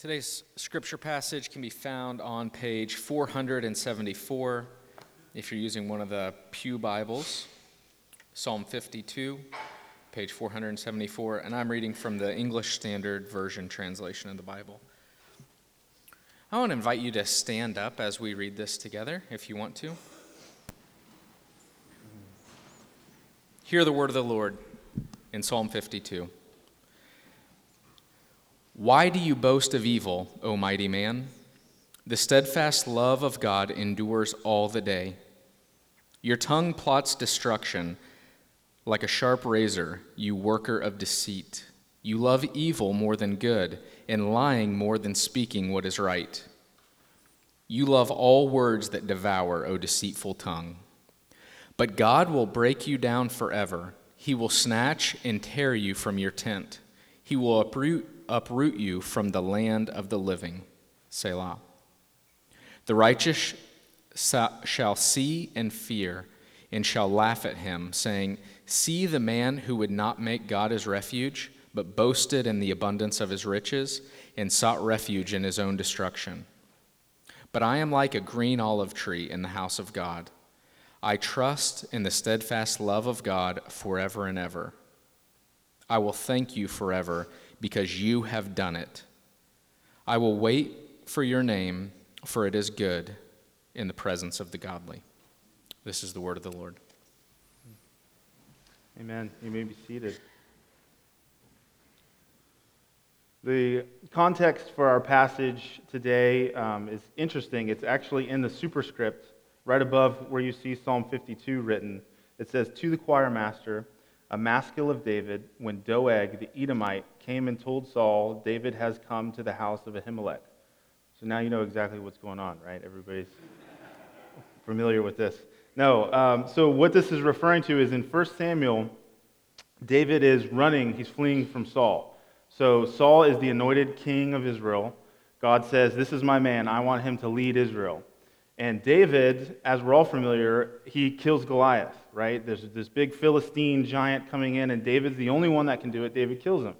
Today's scripture passage can be found on page 474 if you're using one of the Pew Bibles, Psalm 52, page 474, and I'm reading from the English Standard Version translation of the Bible. I want to invite you to stand up as we read this together, if you want to. Hear the word of the Lord in Psalm 52. Why do you boast of evil, O mighty man? The steadfast love of God endures all the day. Your tongue plots destruction like a sharp razor, you worker of deceit. You love evil more than good, and lying more than speaking what is right. You love all words that devour, O deceitful tongue. But God will break you down forever. He will snatch and tear you from your tent. He will uproot uproot you from the land of the living. Selah. The righteous shall see and fear, and shall laugh at him, saying, See the man who would not make God his refuge, but boasted in the abundance of his riches, and sought refuge in his own destruction. But I am like a green olive tree in the house of God. I trust in the steadfast love of God forever and ever. I will thank you forever because you have done it. I will wait for your name, for it is good in the presence of the godly. This is the word of the Lord. Amen. You may be seated. The context for our passage today um, is interesting. It's actually in the superscript right above where you see Psalm 52 written. It says, To the choir master, a maskil of David, when Doeg the Edomite came and told Saul, David has come to the house of Ahimelech. So now you know exactly what's going on, right? Everybody's familiar with this. No, um, so what this is referring to is in 1 Samuel, David is running, he's fleeing from Saul. So Saul is the anointed king of Israel. God says, This is my man, I want him to lead Israel. And David, as we're all familiar, he kills Goliath, right? There's this big Philistine giant coming in, and David's the only one that can do it. David kills him.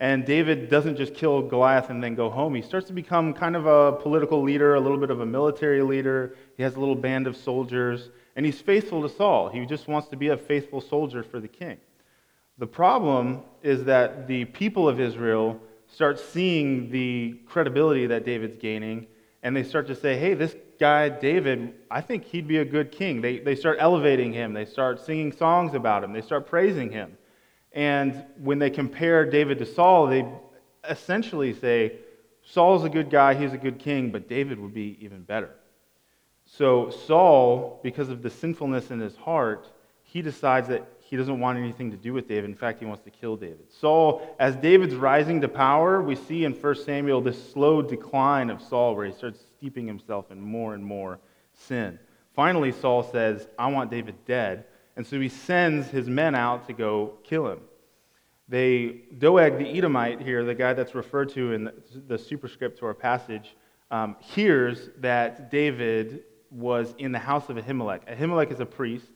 And David doesn't just kill Goliath and then go home. He starts to become kind of a political leader, a little bit of a military leader. He has a little band of soldiers, and he's faithful to Saul. He just wants to be a faithful soldier for the king. The problem is that the people of Israel start seeing the credibility that David's gaining, and they start to say, hey, this guy, David, I think he'd be a good king. They, they start elevating him, they start singing songs about him, they start praising him. And when they compare David to Saul, they essentially say, Saul's a good guy, he's a good king, but David would be even better. So Saul, because of the sinfulness in his heart, he decides that he doesn't want anything to do with David. In fact, he wants to kill David. Saul, as David's rising to power, we see in 1 Samuel this slow decline of Saul where he starts steeping himself in more and more sin. Finally, Saul says, I want David dead. And so he sends his men out to go kill him. They, Doeg the Edomite here, the guy that's referred to in the superscript to our passage, um, hears that David was in the house of Ahimelech. Ahimelech is a priest,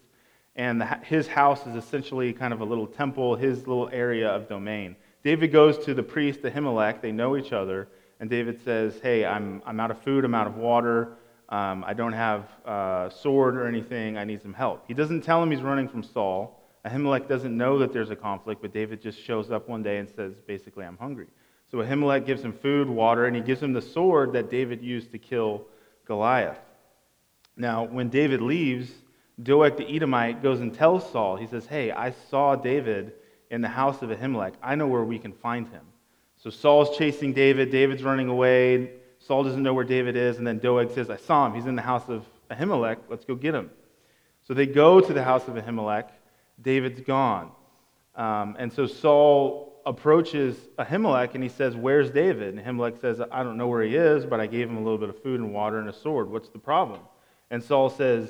and the, his house is essentially kind of a little temple, his little area of domain. David goes to the priest, Ahimelech. They know each other, and David says, Hey, I'm, I'm out of food, I'm out of water, um, I don't have a sword or anything, I need some help. He doesn't tell him he's running from Saul. Ahimelech doesn't know that there's a conflict, but David just shows up one day and says, Basically, I'm hungry. So Ahimelech gives him food, water, and he gives him the sword that David used to kill Goliath. Now, when David leaves, Doeg the Edomite goes and tells Saul, he says, Hey, I saw David in the house of Ahimelech. I know where we can find him. So Saul's chasing David. David's running away. Saul doesn't know where David is. And then Doeg says, I saw him. He's in the house of Ahimelech. Let's go get him. So they go to the house of Ahimelech. David's gone. Um, and so Saul approaches Ahimelech and he says, Where's David? And Ahimelech says, I don't know where he is, but I gave him a little bit of food and water and a sword. What's the problem? And Saul says,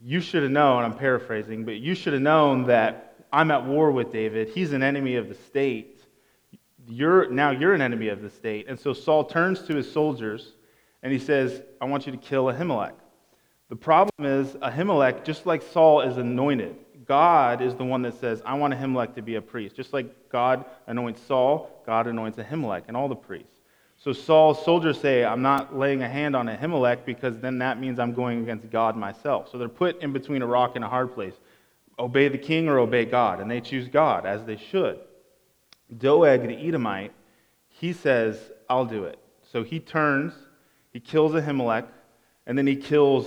You should have known, I'm paraphrasing, but you should have known that I'm at war with David. He's an enemy of the state you're, now you're an enemy of the state. And so Saul turns to his soldiers and he says, I want you to kill Ahimelech. The problem is, Ahimelech, just like Saul, is anointed. God is the one that says, I want Ahimelech to be a priest. Just like God anoints Saul, God anoints Ahimelech and all the priests. So Saul's soldiers say, I'm not laying a hand on Ahimelech because then that means I'm going against God myself. So they're put in between a rock and a hard place. Obey the king or obey God. And they choose God, as they should. Doeg, the Edomite, he says, I'll do it. So he turns, he kills Ahimelech, and then he kills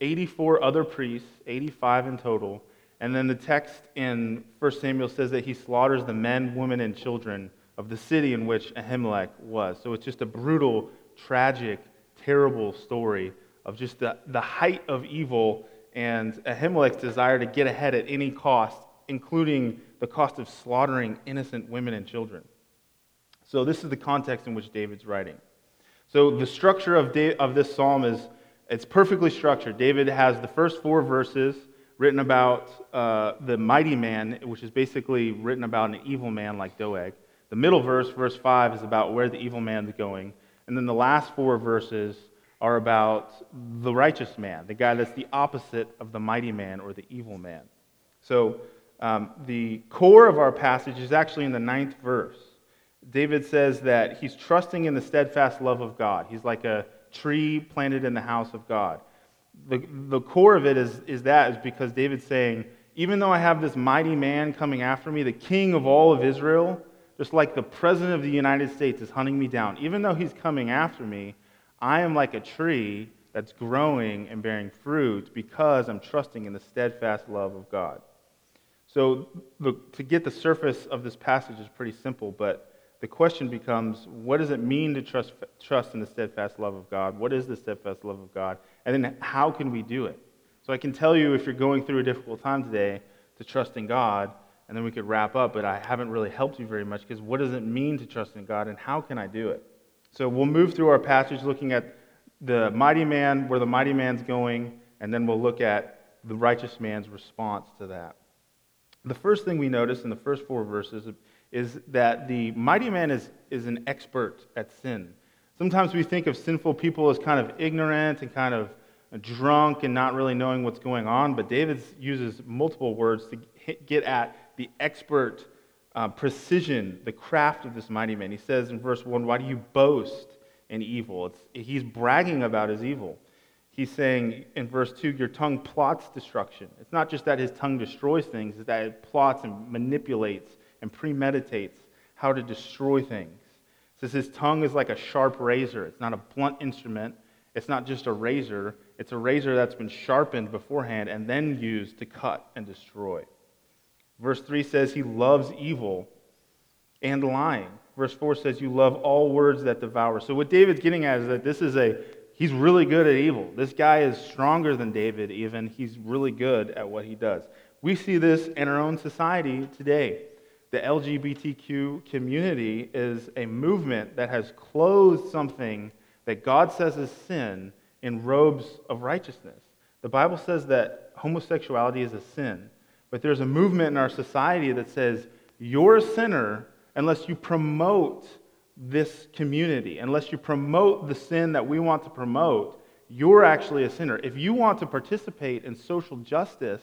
84 other priests, 85 in total. And then the text in 1 Samuel says that he slaughters the men, women, and children of the city in which Ahimelech was. So it's just a brutal, tragic, terrible story of just the, the height of evil and Ahimelech's desire to get ahead at any cost, including the cost of slaughtering innocent women and children. So this is the context in which David's writing. So the structure of, of this psalm is it's perfectly structured. David has the first four verses written about uh, the mighty man, which is basically written about an evil man like Doeg. The middle verse, verse 5, is about where the evil man is going. And then the last four verses are about the righteous man, the guy that's the opposite of the mighty man or the evil man. So um, the core of our passage is actually in the ninth verse. David says that he's trusting in the steadfast love of God. He's like a tree planted in the house of God. The, the core of it is, is that is because David's saying, even though I have this mighty man coming after me, the king of all of Israel, just like the president of the United States is hunting me down, even though he's coming after me, I am like a tree that's growing and bearing fruit because I'm trusting in the steadfast love of God. So, to get the surface of this passage is pretty simple, but the question becomes what does it mean to trust, trust in the steadfast love of God? What is the steadfast love of God? And then how can we do it? So, I can tell you if you're going through a difficult time today to trust in God, and then we could wrap up, but I haven't really helped you very much because what does it mean to trust in God and how can I do it? So, we'll move through our passage looking at the mighty man, where the mighty man's going, and then we'll look at the righteous man's response to that. The first thing we notice in the first four verses is that the mighty man is, is an expert at sin. Sometimes we think of sinful people as kind of ignorant and kind of drunk and not really knowing what's going on, but David uses multiple words to get at the expert uh, precision, the craft of this mighty man. He says in verse 1, Why do you boast in evil? It's, he's bragging about his evil he's saying in verse 2 your tongue plots destruction. It's not just that his tongue destroys things, it's that it plots and manipulates and premeditates how to destroy things. It says his tongue is like a sharp razor. It's not a blunt instrument, it's not just a razor, it's a razor that's been sharpened beforehand and then used to cut and destroy. Verse 3 says he loves evil and lying. Verse 4 says you love all words that devour. So, what David's getting at is that this is a He's really good at evil. This guy is stronger than David, even. He's really good at what he does. We see this in our own society today. The LGBTQ community is a movement that has clothed something that God says is sin in robes of righteousness. The Bible says that homosexuality is a sin, but there's a movement in our society that says you're a sinner unless you promote this community, unless you promote the sin that we want to promote, you're actually a sinner. If you want to participate in social justice,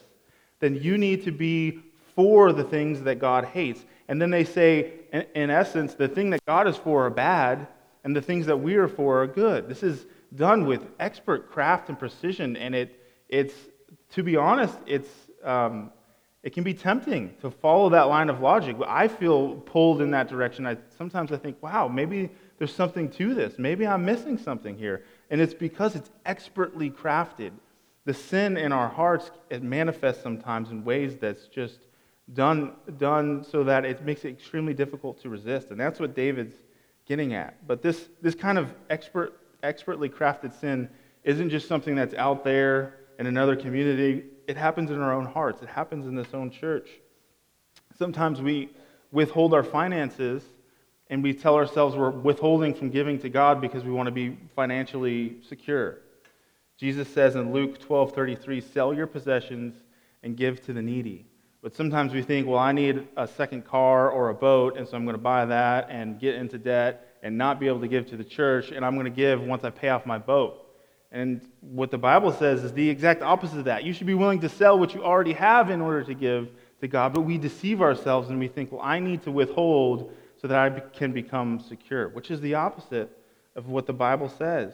then you need to be for the things that God hates. And then they say, in, essence, the thing that God is for are bad, and the things that we are for are good. This is done with expert craft and precision, and it, it's, to be honest, it's, um, it can be tempting to follow that line of logic. But I feel pulled in that direction. I, sometimes I think, wow, maybe there's something to this. Maybe I'm missing something here. And it's because it's expertly crafted. The sin in our hearts, it manifests sometimes in ways that's just done, done so that it makes it extremely difficult to resist. And that's what David's getting at. But this, this kind of expert, expertly crafted sin isn't just something that's out there in another community it happens in our own hearts, it happens in this own church. Sometimes we withhold our finances and we tell ourselves we're withholding from giving to God because we want to be financially secure. Jesus says in Luke 12:33, "Sell your possessions and give to the needy." But sometimes we think, well, I need a second car or a boat, and so I'm going to buy that and get into debt and not be able to give to the church, and I'm going to give once I pay off my boat. And what the Bible says is the exact opposite of that. You should be willing to sell what you already have in order to give to God, but we deceive ourselves and we think, well, I need to withhold so that I can become secure, which is the opposite of what the Bible says.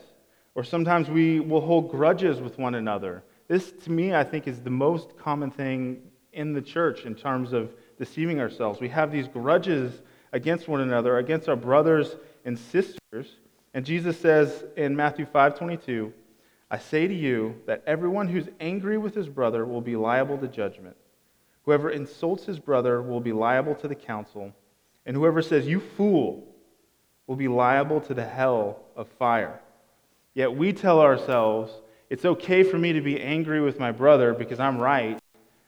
Or sometimes we will hold grudges with one another. This, to me, I think, is the most common thing in the church in terms of deceiving ourselves. We have these grudges against one another, against our brothers and sisters. And Jesus says in Matthew 5:22, I say to you that everyone who's angry with his brother will be liable to judgment. Whoever insults his brother will be liable to the council, and whoever says, You fool, will be liable to the hell of fire. Yet we tell ourselves, It's okay for me to be angry with my brother because I'm right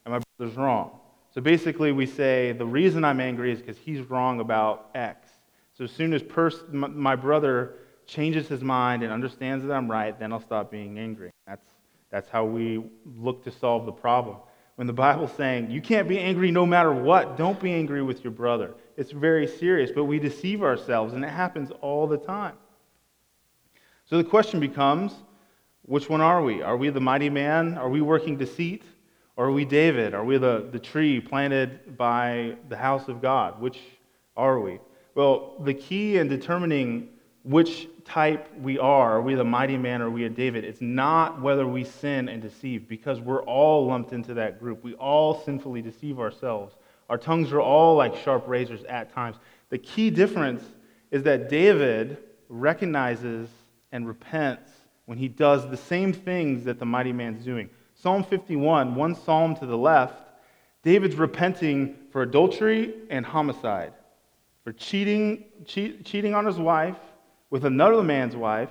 and my brother's wrong. So basically, we say, The reason I'm angry is because he's wrong about X. So as soon as pers- my brother changes his mind and understands that I'm right, then I'll stop being angry. That's, that's how we look to solve the problem when the Bible's saying you can't be angry no matter what, don't be angry with your brother. It's very serious, but we deceive ourselves, and it happens all the time. So the question becomes which one are we? Are we the mighty man? Are we working deceit? Or are we David? Are we the, the tree planted by the house of God? Which are we? Well, the key in determining which type we are. Are we the mighty man or are we a David? It's not whether we sin and deceive, because we're all lumped into that group. We all sinfully deceive ourselves. Our tongues are all like sharp razors at times. The key difference is that David recognizes and repents when he does the same things that the mighty man's doing. Psalm 51, one psalm to the left, David's repenting for adultery and homicide, for cheating, cheat, cheating on his wife, with another man's wife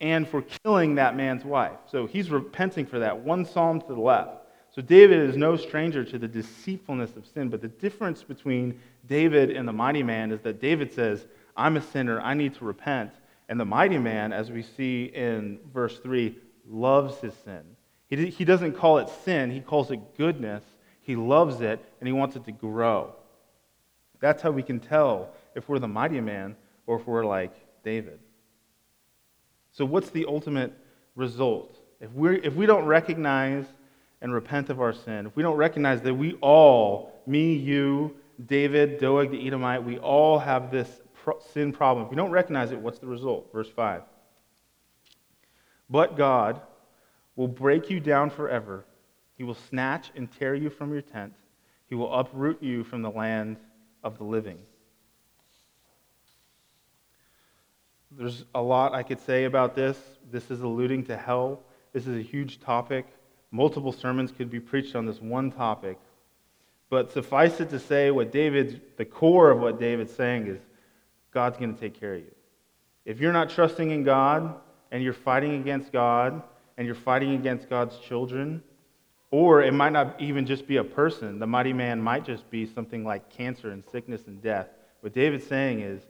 and for killing that man's wife. So he's repenting for that. One psalm to the left. So David is no stranger to the deceitfulness of sin, but the difference between David and the mighty man is that David says, I'm a sinner, I need to repent. And the mighty man, as we see in verse 3, loves his sin. He, he doesn't call it sin, he calls it goodness. He loves it, and he wants it to grow. That's how we can tell if we're the mighty man or if we're like David. So, what's the ultimate result? If, we if we don't recognize and repent of our sin, if we don't recognize that we all, me, you, David, Doeg, the Edomite, we all have this sin problem, if we don't recognize it, what's the result? Verse 5. But God will break you down forever. He will snatch and tear you from your tent. He will uproot you from the land of the living. There's a lot I could say about this. This is alluding to hell. This is a huge topic. Multiple sermons could be preached on this one topic. But suffice it to say, what David's, the core of what David's saying is God's going to take care of you. If you're not trusting in God and you're fighting against God and you're fighting against God's children, or it might not even just be a person, the mighty man might just be something like cancer and sickness and death. What David's saying is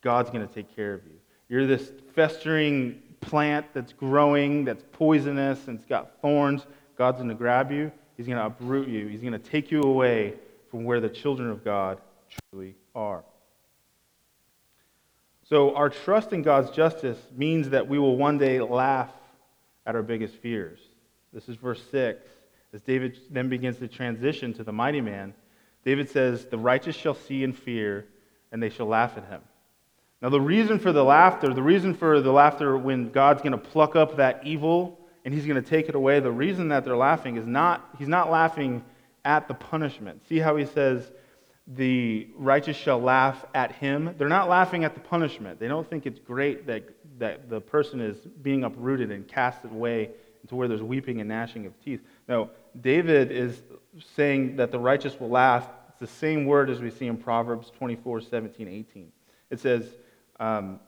God's going to take care of you. You're this festering plant that's growing, that's poisonous, and it's got thorns. God's going to grab you. He's going to uproot you. He's going to take you away from where the children of God truly are. So, our trust in God's justice means that we will one day laugh at our biggest fears. This is verse 6. As David then begins to transition to the mighty man, David says, The righteous shall see and fear, and they shall laugh at him. Now, the reason for the laughter, the reason for the laughter when God's going to pluck up that evil and he's going to take it away, the reason that they're laughing is not, he's not laughing at the punishment. See how he says, the righteous shall laugh at him? They're not laughing at the punishment. They don't think it's great that, that the person is being uprooted and cast away into where there's weeping and gnashing of teeth. No, David is saying that the righteous will laugh. It's the same word as we see in Proverbs 24, 17, 18. It says, um,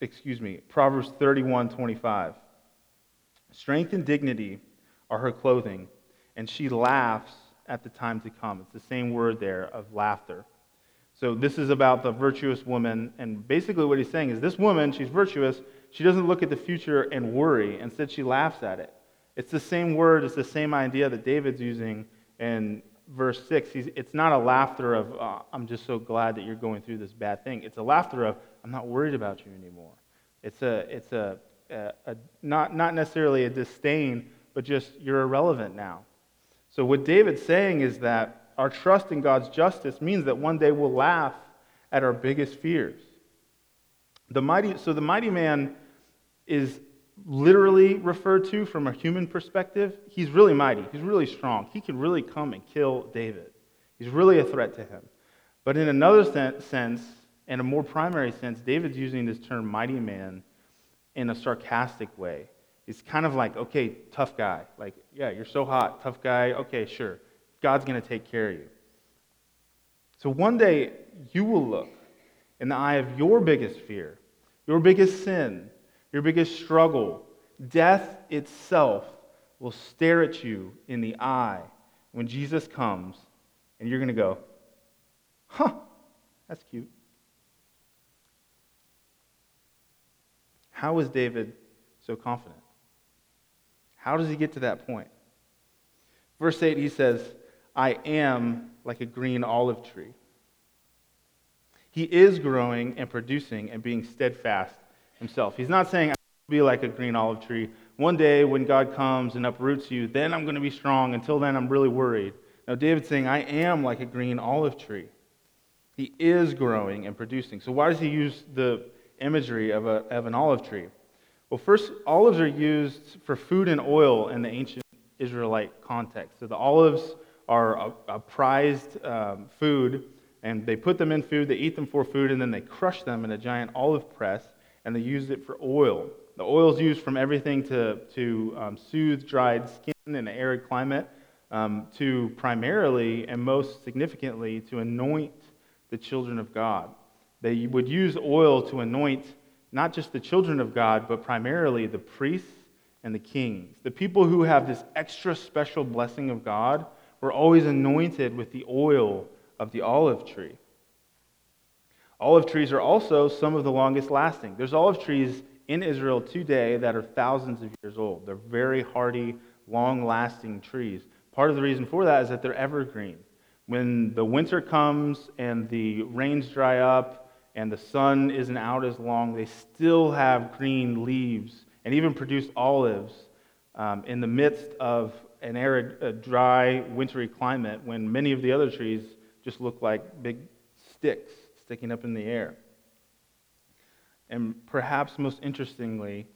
excuse me, Proverbs 31 25. Strength and dignity are her clothing, and she laughs at the time to come. It's the same word there of laughter. So this is about the virtuous woman, and basically what he's saying is this woman, she's virtuous, she doesn't look at the future and worry, instead she laughs at it. It's the same word, it's the same idea that David's using in verse 6. He's, it's not a laughter of, oh, I'm just so glad that you're going through this bad thing. It's a laughter of, I'm not worried about you anymore. It's a, it's a, a, a not, not necessarily a disdain, but just you're irrelevant now. So what David's saying is that our trust in God's justice means that one day we'll laugh at our biggest fears. The mighty, so the mighty man is literally referred to from a human perspective. He's really mighty. He's really strong. He can really come and kill David. He's really a threat to him. But in another sense, in a more primary sense, David's using this term mighty man in a sarcastic way. It's kind of like, okay, tough guy. Like, yeah, you're so hot, tough guy. Okay, sure. God's going to take care of you. So one day, you will look in the eye of your biggest fear, your biggest sin, your biggest struggle. Death itself will stare at you in the eye when Jesus comes, and you're going to go, huh, that's cute. How is David so confident? How does he get to that point? Verse 8, he says, I am like a green olive tree. He is growing and producing and being steadfast himself. He's not saying, I'll be like a green olive tree. One day when God comes and uproots you, then I'm going to be strong. Until then, I'm really worried. Now, David's saying, I am like a green olive tree. He is growing and producing. So, why does he use the imagery of, a, of an olive tree? Well, first, olives are used for food and oil in the ancient Israelite context. So the olives are a, a prized um, food, and they put them in food, they eat them for food, and then they crush them in a giant olive press, and they used it for oil. The oil is used from everything to, to um, soothe dried skin in an arid climate, um, to primarily and most significantly to anoint the children of God. They would use oil to anoint not just the children of God, but primarily the priests and the kings. The people who have this extra special blessing of God were always anointed with the oil of the olive tree. Olive trees are also some of the longest lasting. There's olive trees in Israel today that are thousands of years old. They're very hardy, long lasting trees. Part of the reason for that is that they're evergreen. When the winter comes and the rains dry up and the sun isn't out as long, they still have green leaves and even produce olives um, in the midst of an arid, dry, wintry climate when many of the other trees just look like big sticks sticking up in the air. And perhaps most interestingly,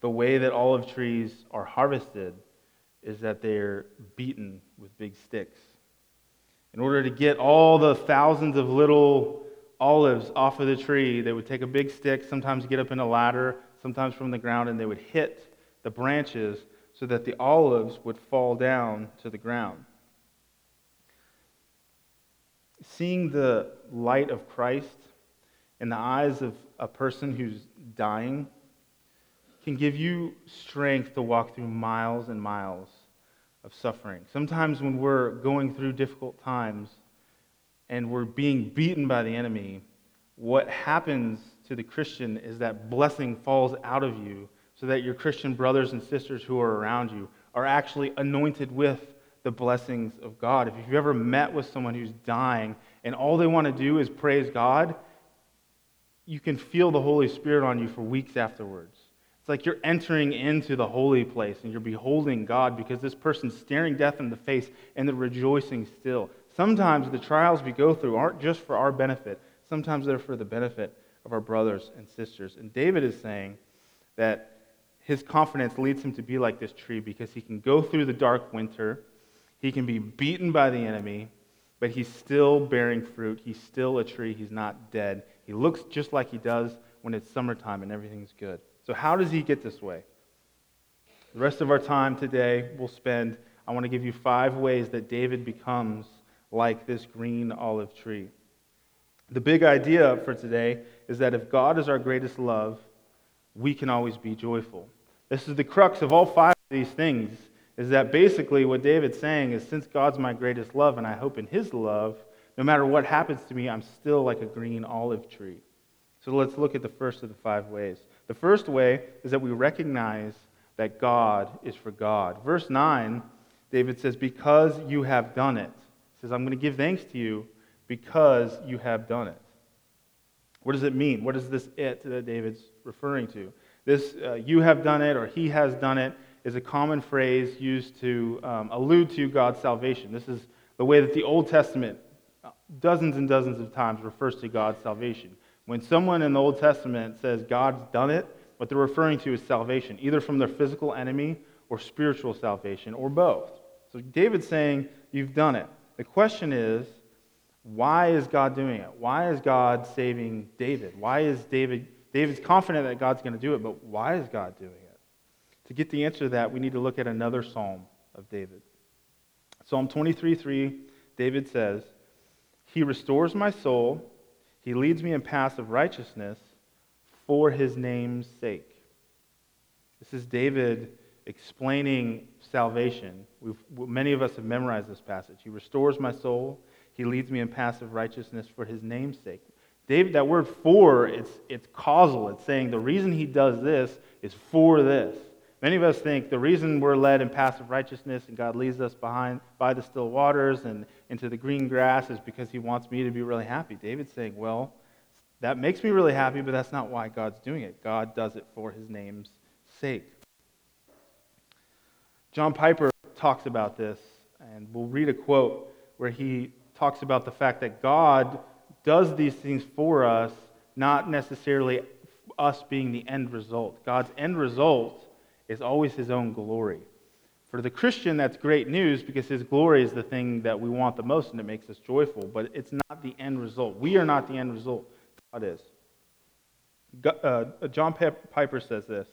the way that olive trees are harvested is that they're beaten with big sticks. In order to get all the thousands of little olives off of the tree. They would take a big stick, sometimes get up in a ladder, sometimes from the ground, and they would hit the branches so that the olives would fall down to the ground. Seeing the light of Christ in the eyes of a person who's dying can give you strength to walk through miles and miles of suffering. Sometimes when we're going through difficult times, and we're being beaten by the enemy, what happens to the Christian is that blessing falls out of you so that your Christian brothers and sisters who are around you are actually anointed with the blessings of God. If you've ever met with someone who's dying and all they want to do is praise God, you can feel the Holy Spirit on you for weeks afterwards. It's like you're entering into the holy place and you're beholding God because this person's staring death in the face and they're rejoicing still. Sometimes the trials we go through aren't just for our benefit, sometimes they're for the benefit of our brothers and sisters. And David is saying that his confidence leads him to be like this tree because he can go through the dark winter, he can be beaten by the enemy, but he's still bearing fruit. He's still a tree, he's not dead. He looks just like he does when it's summertime and everything's good. So, how does he get this way? The rest of our time today we'll spend, I want to give you five ways that David becomes like this green olive tree. The big idea for today is that if God is our greatest love, we can always be joyful. This is the crux of all five of these things, is that basically what David's saying is since God's my greatest love and I hope in his love, no matter what happens to me, I'm still like a green olive tree. So let's look at the first of the five ways. The first way is that we recognize that God is for God. Verse 9, David says, Because you have done it He says, I'm going to give thanks to you because you have done it. What does it mean? What is this it that David's referring to? This uh, you have done it or he has done it is a common phrase used to um, allude to God's salvation. This is the way that the Old Testament, uh, dozens and dozens of times, refers to God's salvation. When someone in the Old Testament says God's done it, what they're referring to is salvation, either from their physical enemy or spiritual salvation, or both. So David's saying, You've done it. The question is, why is God doing it? Why is God saving David? Why is David David's confident that God's going to do it, but why is God doing it? To get the answer to that, we need to look at another psalm of David. Psalm 23 3, David says, He restores my soul, He leads me in paths of righteousness for His name's sake. This is David explaining salvation. We've, many of us have memorized this passage. He restores my soul, He leads me in paths of righteousness for His name's sake. David, that word for, it's, it's causal. It's saying the reason he does this is for this. Many of us think the reason we're led in of righteousness and God leads us behind by the still waters and into the green grass is because he wants me to be really happy. David's saying, well, that makes me really happy, but that's not why God's doing it. God does it for his name's sake. John Piper talks about this, and we'll read a quote where he talks about the fact that God does these things for us, not necessarily us being the end result. God's end result is always his own glory. For the Christian, that's great news because his glory is the thing that we want the most and it makes us joyful, but it's not the end result. We are not the end result, God is. Uh, John Piper says this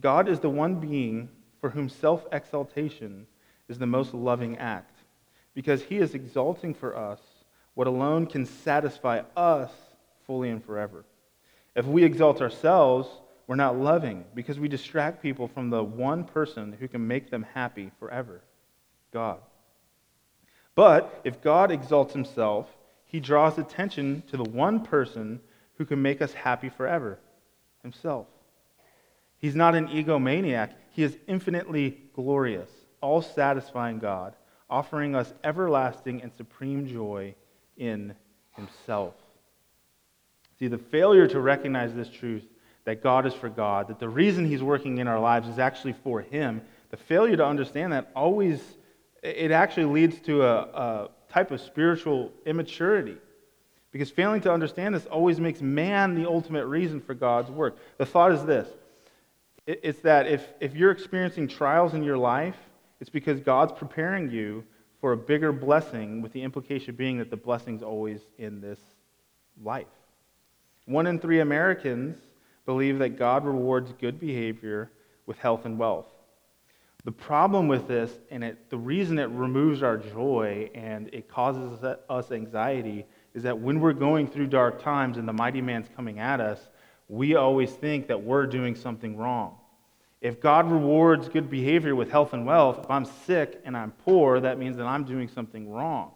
God is the one being for whom self exaltation is the most loving act, because he is exalting for us what alone can satisfy us fully and forever. If we exalt ourselves, we're not loving because we distract people from the one person who can make them happy forever God. But if God exalts himself, he draws attention to the one person who can make us happy forever himself. He's not an egomaniac, he is infinitely glorious, all satisfying God, offering us everlasting and supreme joy in himself. See, the failure to recognize this truth that God is for God, that the reason he's working in our lives is actually for him, the failure to understand that always, it actually leads to a, a type of spiritual immaturity. Because failing to understand this always makes man the ultimate reason for God's work. The thought is this it's that if, if you're experiencing trials in your life, it's because God's preparing you for a bigger blessing, with the implication being that the blessing's always in this life. One in three Americans believe that God rewards good behavior with health and wealth. The problem with this, and it, the reason it removes our joy and it causes us anxiety, is that when we're going through dark times and the mighty man's coming at us, we always think that we're doing something wrong. If God rewards good behavior with health and wealth, if I'm sick and I'm poor, that means that I'm doing something wrong.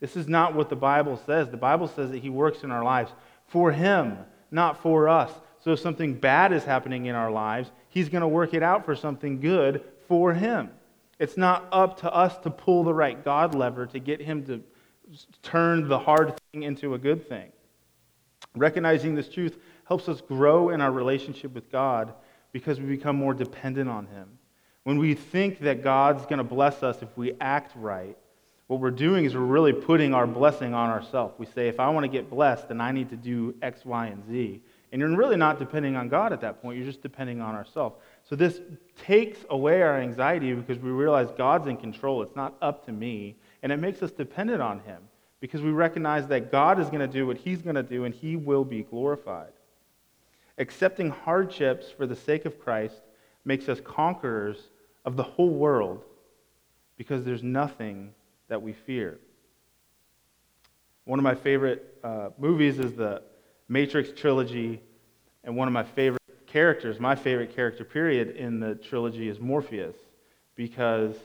This is not what the Bible says. The Bible says that He works in our lives for Him, not for us. So if something bad is happening in our lives, He's going to work it out for something good for Him. It's not up to us to pull the right God lever to get Him to turn the hard thing into a good thing. Recognizing this truth helps us grow in our relationship with God because we become more dependent on Him. When we think that God's going to bless us if we act right, what we're doing is we're really putting our blessing on ourselves. We say, if I want to get blessed, then I need to do X, Y, and Z. And you're really not depending on God at that point, you're just depending on ourselves. So this takes away our anxiety because we realize God's in control. It's not up to me. And it makes us dependent on Him because we recognize that God is going to do what He's going to do and He will be glorified. Accepting hardships for the sake of Christ makes us conquerors of the whole world because there's nothing that we fear. One of my favorite uh, movies is the Matrix trilogy, and one of my favorite characters, my favorite character, period, in the trilogy is Morpheus because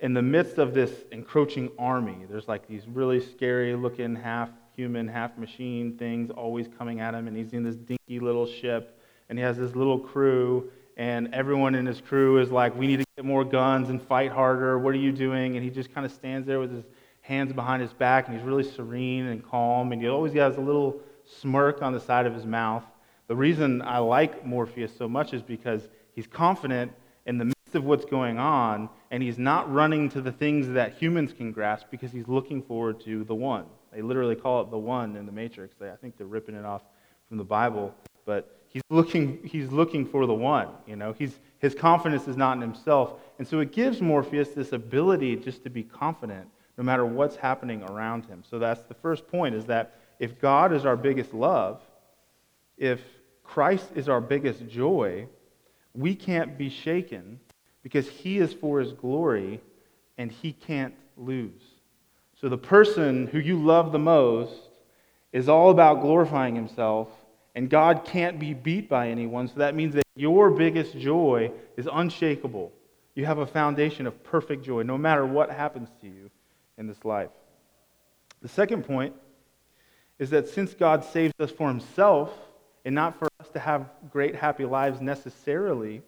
in the midst of this encroaching army, there's like these really scary looking half human, half machine things always coming at him, and he's in this dinky little ship, and he has this little crew, and everyone in his crew is like, We need to get more guns and fight harder. What are you doing? And he just kind of stands there with his hands behind his back, and he's really serene and calm, and he always has a little smirk on the side of his mouth. The reason I like Morpheus so much is because he's confident in the midst of what's going on, and he's not running to the things that humans can grasp because he's looking forward to the one They literally call it the one in the Matrix. I think they're ripping it off from the Bible, but he's looking, he's looking for the one. You know, he's, his confidence is not in himself. And so it gives Morpheus this ability just to be confident no matter what's happening around him. So that's the first point is that if God is our biggest love, if Christ is our biggest joy, we can't be shaken because he is for his glory and he can't lose. So the person who you love the most is all about glorifying himself, and God can't be beat by anyone. So that means that your biggest joy is unshakable. You have a foundation of perfect joy no matter what happens to you in this life. The second point is that since God saves us for himself and not for us to have great, happy lives necessarily,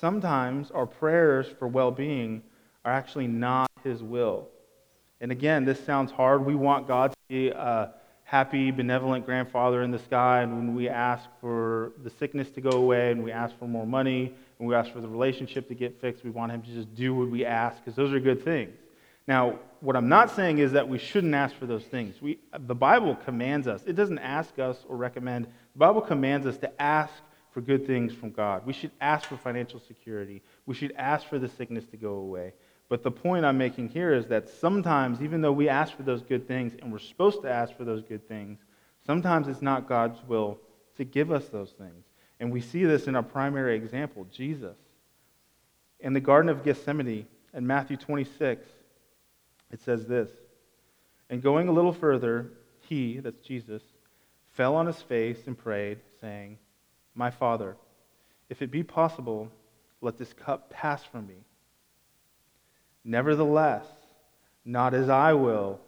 sometimes our prayers for well being are actually not his will. And again, this sounds hard. We want God to be a happy, benevolent grandfather in the sky, and when we ask for the sickness to go away, and we ask for more money, and we ask for the relationship to get fixed, we want him to just do what we ask, because those are good things. Now, what I'm not saying is that we shouldn't ask for those things. We, the Bible commands us. It doesn't ask us or recommend. The Bible commands us to ask for good things from God. We should ask for financial security. We should ask for the sickness to go away. But the point I'm making here is that sometimes, even though we ask for those good things and we're supposed to ask for those good things, sometimes it's not God's will to give us those things. And we see this in our primary example, Jesus. In the Garden of Gethsemane, in Matthew 26, it says this And going a little further, he, that's Jesus, fell on his face and prayed, saying, My Father, if it be possible, let this cup pass from me. Nevertheless, not as I will,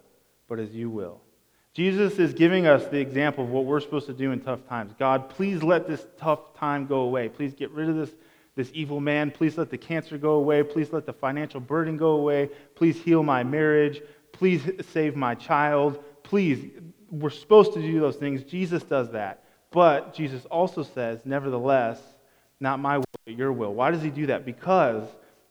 but as you will. Jesus is giving us the example of what we're supposed to do in tough times. God, please let this tough time go away. Please get rid of this this evil man. Please let the cancer go away. Please let the financial burden go away. Please heal my marriage. Please save my child. Please, we're supposed to do those things. Jesus does that. But Jesus also says, nevertheless, not my will, but your will. Why does he do that? Because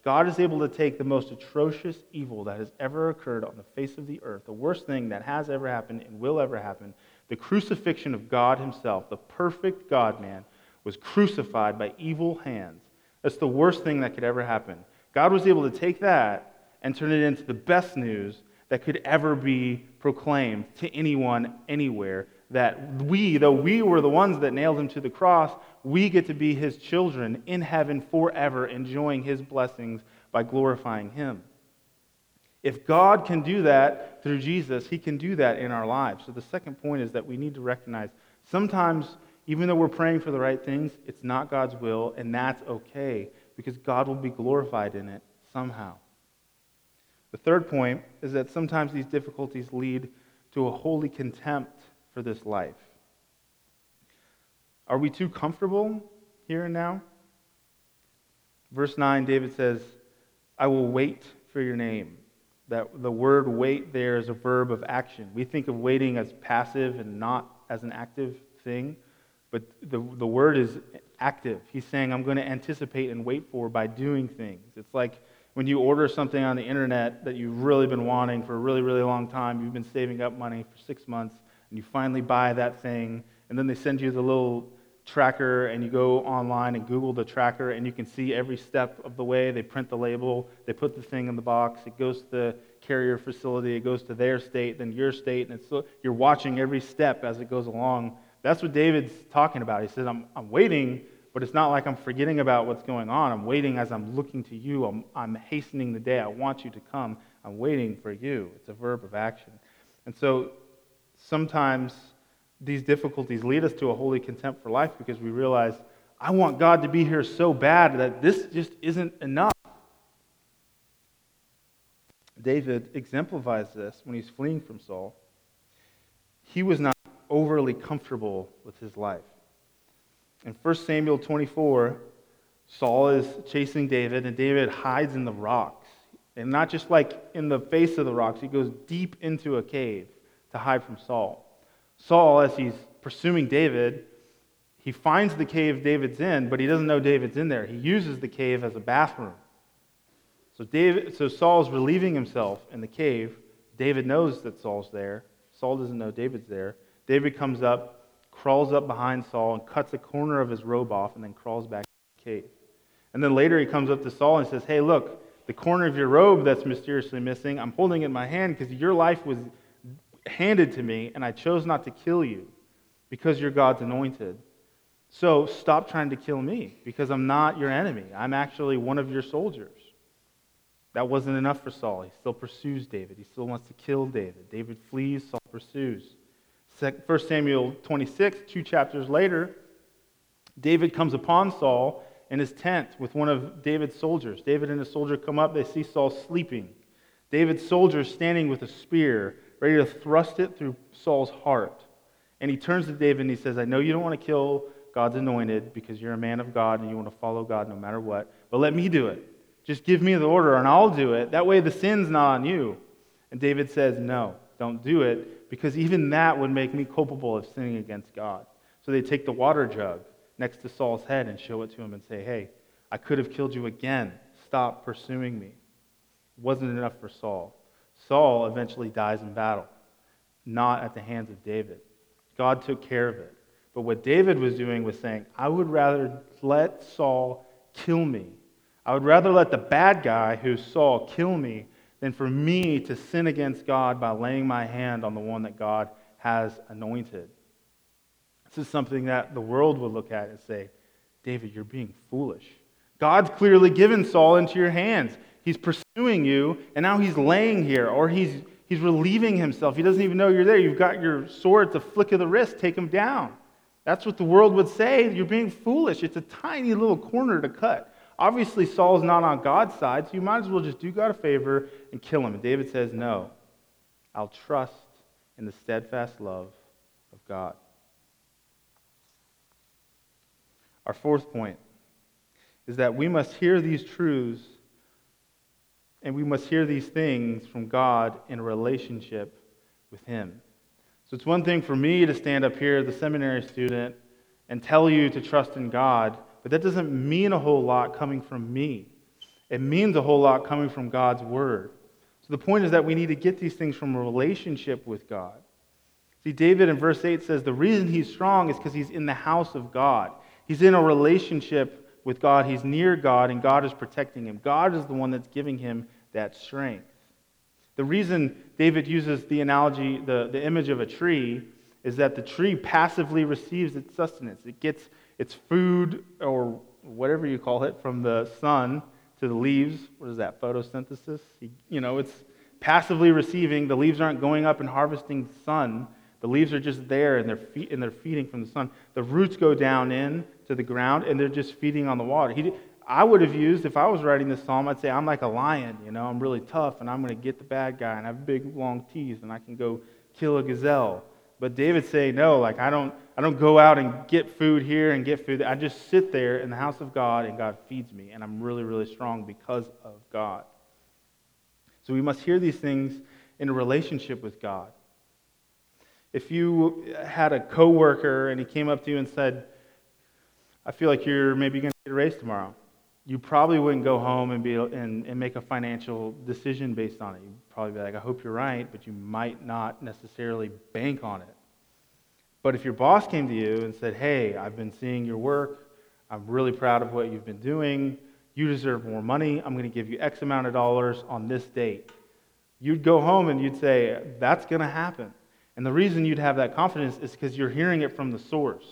God is able to take the most atrocious evil that has ever occurred on the face of the earth, the worst thing that has ever happened and will ever happen, the crucifixion of God himself, the perfect God man, was crucified by evil hands that's the worst thing that could ever happen. God was able to take that and turn it into the best news that could ever be proclaimed to anyone, anywhere. That we, though we were the ones that nailed him to the cross, we get to be his children in heaven forever, enjoying his blessings by glorifying him. If God can do that through Jesus, he can do that in our lives. So the second point is that we need to recognize sometimes even though we're praying for the right things, it's not God's will, and that's okay because God will be glorified in it somehow. The third point is that sometimes these difficulties lead to a holy contempt for this life. Are we too comfortable here and now? Verse 9, David says, I will wait for your name. That the word wait there is a verb of action. We think of waiting as passive and not as an active thing. But the, the word is active. He's saying, I'm going to anticipate and wait for by doing things. It's like when you order something on the internet that you've really been wanting for a really, really long time, you've been saving up money for six months, and you finally buy that thing, and then they send you the little tracker, and you go online and Google the tracker, and you can see every step of the way. They print the label, they put the thing in the box, it goes to the carrier facility, it goes to their state, then your state, and it's, you're watching every step as it goes along that's what David's talking about. He says, I'm, I'm waiting, but it's not like I'm forgetting about what's going on. I'm waiting as I'm looking to you. I'm, I'm hastening the day. I want you to come. I'm waiting for you. It's a verb of action. And so sometimes these difficulties lead us to a holy contempt for life because we realize, I want God to be here so bad that this just isn't enough. David exemplifies this when he's fleeing from Saul. He was not overly comfortable with his life. In 1 Samuel 24, Saul is chasing David, and David hides in the rocks. And not just like in the face of the rocks, he goes deep into a cave to hide from Saul. Saul, as he's pursuing David, he finds the cave David's in, but he doesn't know David's in there. He uses the cave as a bathroom. So, David, so Saul's relieving himself in the cave. David knows that Saul's there. Saul doesn't know David's there. David comes up, crawls up behind Saul, and cuts a corner of his robe off, and then crawls back to the cave. And then later he comes up to Saul and says, Hey, look, the corner of your robe that's mysteriously missing, I'm holding it in my hand because your life was handed to me, and I chose not to kill you because you're God's anointed. So stop trying to kill me because I'm not your enemy. I'm actually one of your soldiers. That wasn't enough for Saul. He still pursues David. He still wants to kill David. David flees, Saul pursues. 1 Samuel 26, two chapters later, David comes upon Saul in his tent with one of David's soldiers. David and his soldier come up. They see Saul sleeping. David's soldier standing with a spear, ready to thrust it through Saul's heart. And he turns to David and he says, I know you don't want to kill God's anointed because you're a man of God and you want to follow God no matter what, but let me do it. Just give me the order and I'll do it. That way the sin's not on you. And David says, No, don't do it because even that would make me culpable of sinning against God. So they take the water jug next to Saul's head and show it to him and say, Hey, I could have killed you again. Stop pursuing me. It wasn't enough for Saul. Saul eventually dies in battle, not at the hands of David. God took care of it. But what David was doing was saying, I would rather let Saul kill me. I would rather let the bad guy who's Saul kill me than for me to sin against God by laying my hand on the one that God has anointed. This is something that the world would look at and say, David, you're being foolish. God's clearly given Saul into your hands. He's pursuing you, and now he's laying here, or he's, he's relieving himself. He doesn't even know you're there. You've got your sword, a flick of the wrist, take him down. That's what the world would say. You're being foolish. It's a tiny little corner to cut. Obviously, Saul's not on God's side, so you might as well just do God a favor and kill him. And David says, No, I'll trust in the steadfast love of God. Our fourth point is that we must hear these truths and we must hear these things from God in a relationship with Him. So it's one thing for me to stand up here, the seminary student, and tell you to trust in God, but that doesn't mean a whole lot coming from me. It means a whole lot coming from God's Word. So the point is that we need to get these things from a relationship with God. See, David in verse 8 says the reason he's strong is because he's in the house of God. He's in a relationship with God. He's near God, and God is protecting him. God is the one that's giving him that strength. The reason David uses the analogy, the, the image of a tree, is that the tree passively receives its sustenance. It gets its food, or whatever you call it, from the sun to the leaves. What is that? Photosynthesis? You know, it's passively receiving. The leaves aren't going up and harvesting the sun. The leaves are just there and they're, fe- and they're feeding from the sun. The roots go down in to the ground and they're just feeding on the water. He, I would have used, if I was writing this psalm, I'd say, I'm like a lion, you know, I'm really tough and I'm going to get the bad guy and I have big, long teeth and I can go kill a gazelle. But David say, no, like I don't, I don't go out and get food here and get food. I just sit there in the house of God and God feeds me and I'm really, really strong because of God. So we must hear these things in a relationship with God. If you had a coworker and he came up to you and said, I feel like you're maybe going to get a raise tomorrow, you probably wouldn't go home and, be, and, and make a financial decision based on it. You'd probably be like, I hope you're right, but you might not necessarily bank on it. But if your boss came to you and said, Hey, I've been seeing your work, I'm really proud of what you've been doing, you deserve more money, I'm going to give you X amount of dollars on this date, you'd go home and you'd say, That's going to happen. And the reason you'd have that confidence is because you're hearing it from the source.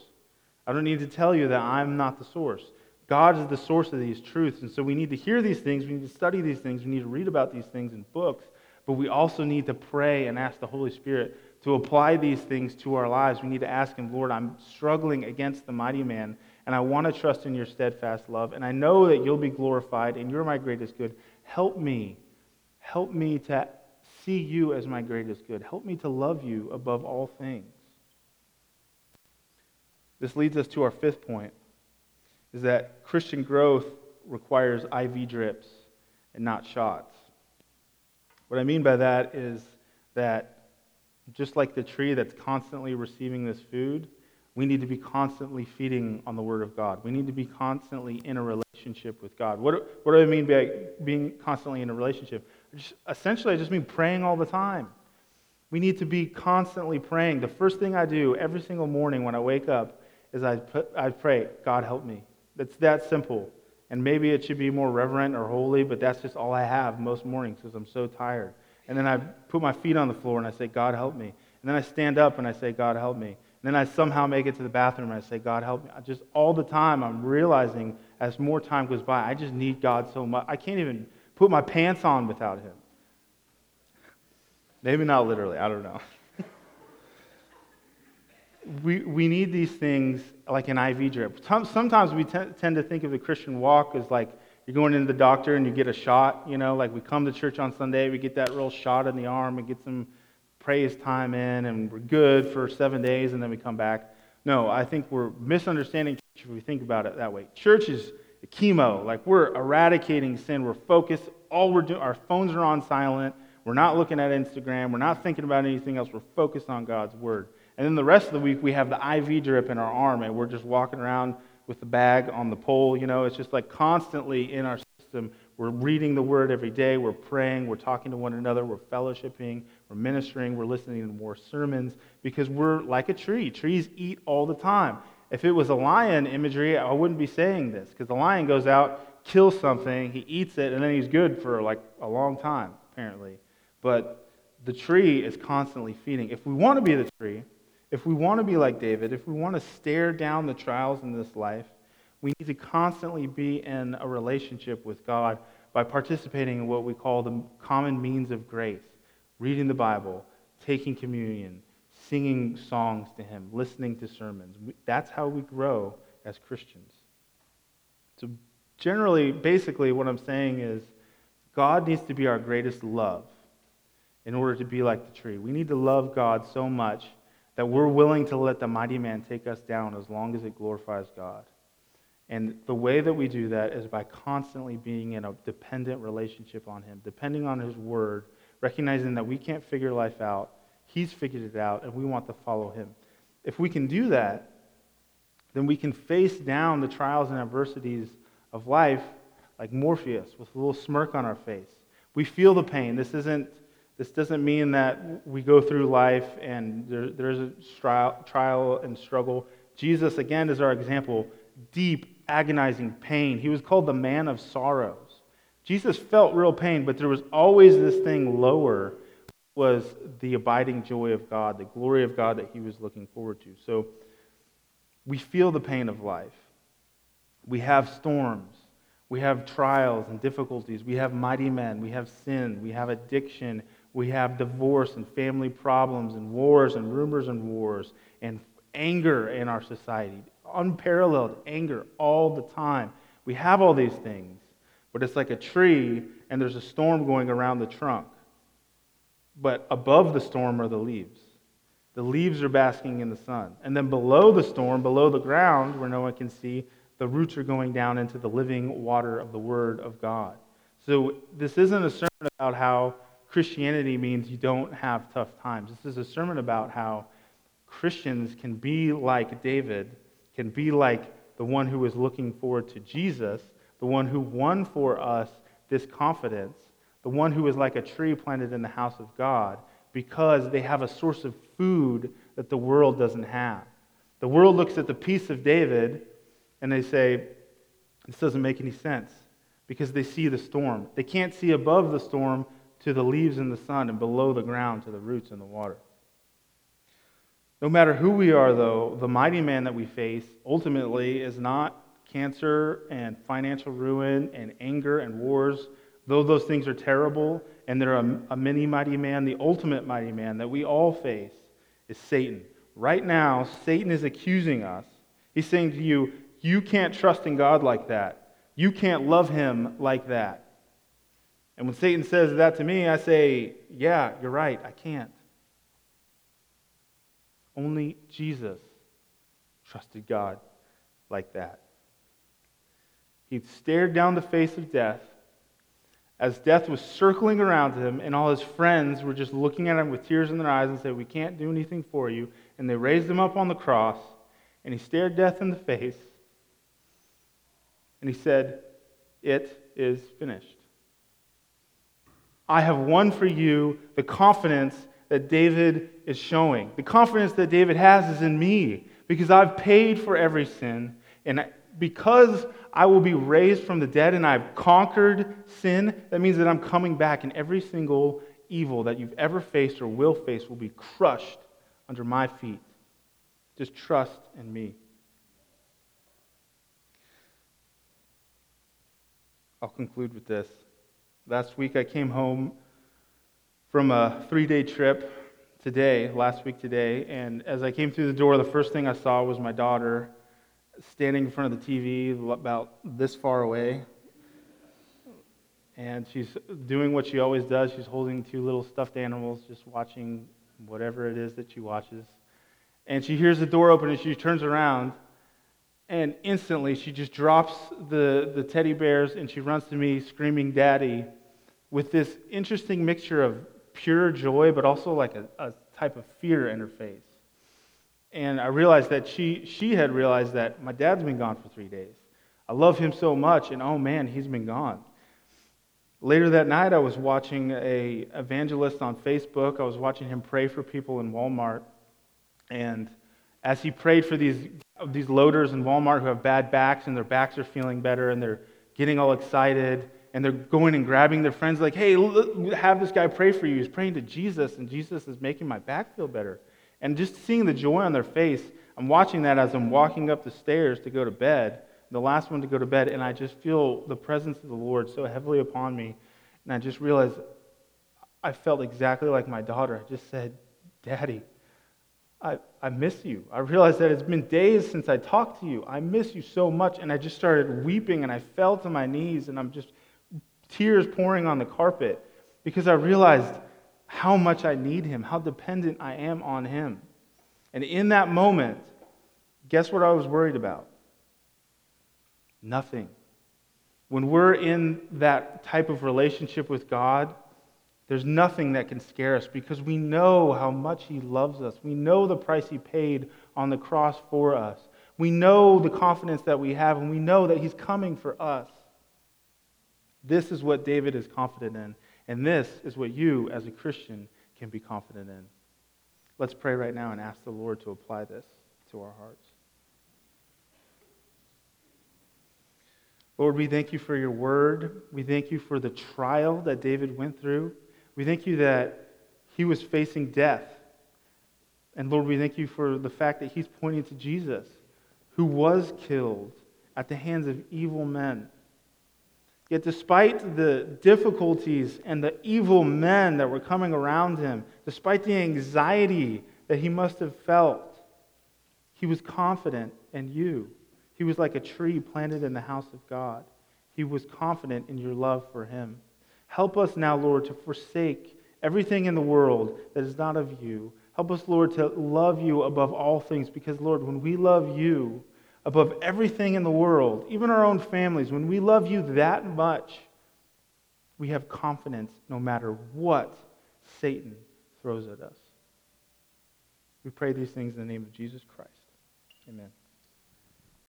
I don't need to tell you that I'm not the source. God is the source of these truths. And so we need to hear these things, we need to study these things, we need to read about these things in books, but we also need to pray and ask the Holy Spirit to apply these things to our lives. We need to ask Him, Lord, I'm struggling against the mighty man, and I want to trust in your steadfast love, and I know that you'll be glorified, and you're my greatest good. Help me. Help me to see you as my greatest good. Help me to love you above all things. This leads us to our fifth point is that Christian growth requires IV drips and not shots. What I mean by that is that just like the tree that's constantly receiving this food, we need to be constantly feeding on the Word of God. We need to be constantly in a relationship with God. What, what do I mean by being constantly in a relationship? Just, essentially, I just mean praying all the time. We need to be constantly praying. The first thing I do every single morning when I wake up is I, put, I pray, God help me. It's that simple. And maybe it should be more reverent or holy, but that's just all I have most mornings because I'm so tired. And then I put my feet on the floor and I say, God help me. And then I stand up and I say, God help me. And then I somehow make it to the bathroom and I say, God help me. Just all the time, I'm realizing as more time goes by, I just need God so much. I can't even put my pants on without Him. Maybe not literally, I don't know. we, we need these things like an IV drip. Sometimes we t- tend to think of the Christian walk as like you're going into the doctor and you get a shot, you know, like we come to church on Sunday, we get that real shot in the arm and get some praise time in, and we're good for seven days, and then we come back. No, I think we're misunderstanding church if we think about it that way. Church is chemo, like we're eradicating sin, we're focused, all we're doing, our phones are on silent, we're not looking at Instagram. We're not thinking about anything else. We're focused on God's word. And then the rest of the week, we have the IV drip in our arm, and we're just walking around with the bag on the pole. You know, it's just like constantly in our system. We're reading the word every day. We're praying. We're talking to one another. We're fellowshipping. We're ministering. We're listening to more sermons because we're like a tree. Trees eat all the time. If it was a lion imagery, I wouldn't be saying this because the lion goes out, kills something, he eats it, and then he's good for like a long time, apparently. But the tree is constantly feeding. If we want to be the tree, if we want to be like David, if we want to stare down the trials in this life, we need to constantly be in a relationship with God by participating in what we call the common means of grace reading the Bible, taking communion, singing songs to Him, listening to sermons. That's how we grow as Christians. So, generally, basically, what I'm saying is God needs to be our greatest love in order to be like the tree. We need to love God so much that we're willing to let the mighty man take us down as long as it glorifies God. And the way that we do that is by constantly being in a dependent relationship on Him, depending on His Word, recognizing that we can't figure life out. He's figured it out, and we want to follow Him. If we can do that, then we can face down the trials and adversities of life like Morpheus with a little smirk on our face. We feel the pain. This isn't this doesn't mean that we go through life and there, there's a trial, trial and struggle. Jesus, again, is our example. Deep, agonizing pain. He was called the man of sorrows. Jesus felt real pain, but there was always this thing lower was the abiding joy of God, the glory of God that he was looking forward to. So we feel the pain of life. We have storms. We have trials and difficulties. We have mighty men. We have sin. We have addiction. We have divorce and family problems and wars and rumors and wars and anger in our society, unparalleled anger all the time. We have all these things, but it's like a tree and there's a storm going around the trunk. But above the storm are the leaves. The leaves are basking in the sun. And then below the storm, below the ground, where no one can see, the roots are going down into the living water of the Word of God. So this isn't a sermon about how Christianity means you don't have tough times. This is a sermon about how Christians can be like David, can be like the one who is looking forward to Jesus, the one who won for us this confidence, the one who is like a tree planted in the house of God, because they have a source of food that the world doesn't have. The world looks at the peace of David and they say, This doesn't make any sense because they see the storm. They can't see above the storm to the leaves in the sun and below the ground to the roots in the water. No matter who we are, though, the mighty man that we face ultimately is not cancer and financial ruin and anger and wars. Though those things are terrible and they're a, a mini mighty man, the ultimate mighty man that we all face is Satan. Right now, Satan is accusing us. He's saying to you, You can't trust in God like that. You can't love him like that. And when Satan says that to me, I say, Yeah, you're right, I can't. Only Jesus trusted God like that. He stared down the face of death as death was circling around him, and all his friends were just looking at him with tears in their eyes and said, We can't do anything for you. And they raised him up on the cross, and he stared death in the face, and he said, It is finished. I have won for you the confidence that David is showing. The confidence that David has is in me because I've paid for every sin. And because I will be raised from the dead and I've conquered sin, that means that I'm coming back and every single evil that you've ever faced or will face will be crushed under my feet. Just trust in me. I'll conclude with this. Last week I came home from a three day trip today, last week today, and as I came through the door, the first thing I saw was my daughter standing in front of the TV about this far away. And she's doing what she always does. She's holding two little stuffed animals, just watching whatever it is that she watches. And she hears the door open and she turns around and instantly she just drops the, the teddy bears and she runs to me screaming, Daddy, with this interesting mixture of pure joy, but also like a, a type of fear in her face. And I realized that she, she had realized that my dad's been gone for three days. I love him so much, and oh man, he's been gone. Later that night, I was watching a evangelist on Facebook. I was watching him pray for people in Walmart. And as he prayed for these, these loaders in Walmart who have bad backs and their backs are feeling better and they're getting all excited and they're going and grabbing their friends like, hey, have this guy pray for you. He's praying to Jesus and Jesus is making my back feel better. And just seeing the joy on their face, I'm watching that as I'm walking up the stairs to go to bed, the last one to go to bed, and I just feel the presence of the Lord so heavily upon me. And I just realized I felt exactly like my daughter. I just said, Daddy, I, I miss you. I realized that it's been days since I talked to you. I miss you so much. And I just started weeping and I fell to my knees and I'm just tears pouring on the carpet because I realized how much I need him, how dependent I am on him. And in that moment, guess what I was worried about? Nothing. When we're in that type of relationship with God, there's nothing that can scare us because we know how much He loves us. We know the price He paid on the cross for us. We know the confidence that we have, and we know that He's coming for us. This is what David is confident in, and this is what you, as a Christian, can be confident in. Let's pray right now and ask the Lord to apply this to our hearts. Lord, we thank you for your word. We thank you for the trial that David went through. We thank you that he was facing death. And Lord, we thank you for the fact that he's pointing to Jesus, who was killed at the hands of evil men. Yet, despite the difficulties and the evil men that were coming around him, despite the anxiety that he must have felt, he was confident in you. He was like a tree planted in the house of God. He was confident in your love for him. Help us now, Lord, to forsake everything in the world that is not of you. Help us, Lord, to love you above all things because, Lord, when we love you above everything in the world, even our own families, when we love you that much, we have confidence no matter what Satan throws at us. We pray these things in the name of Jesus Christ. Amen.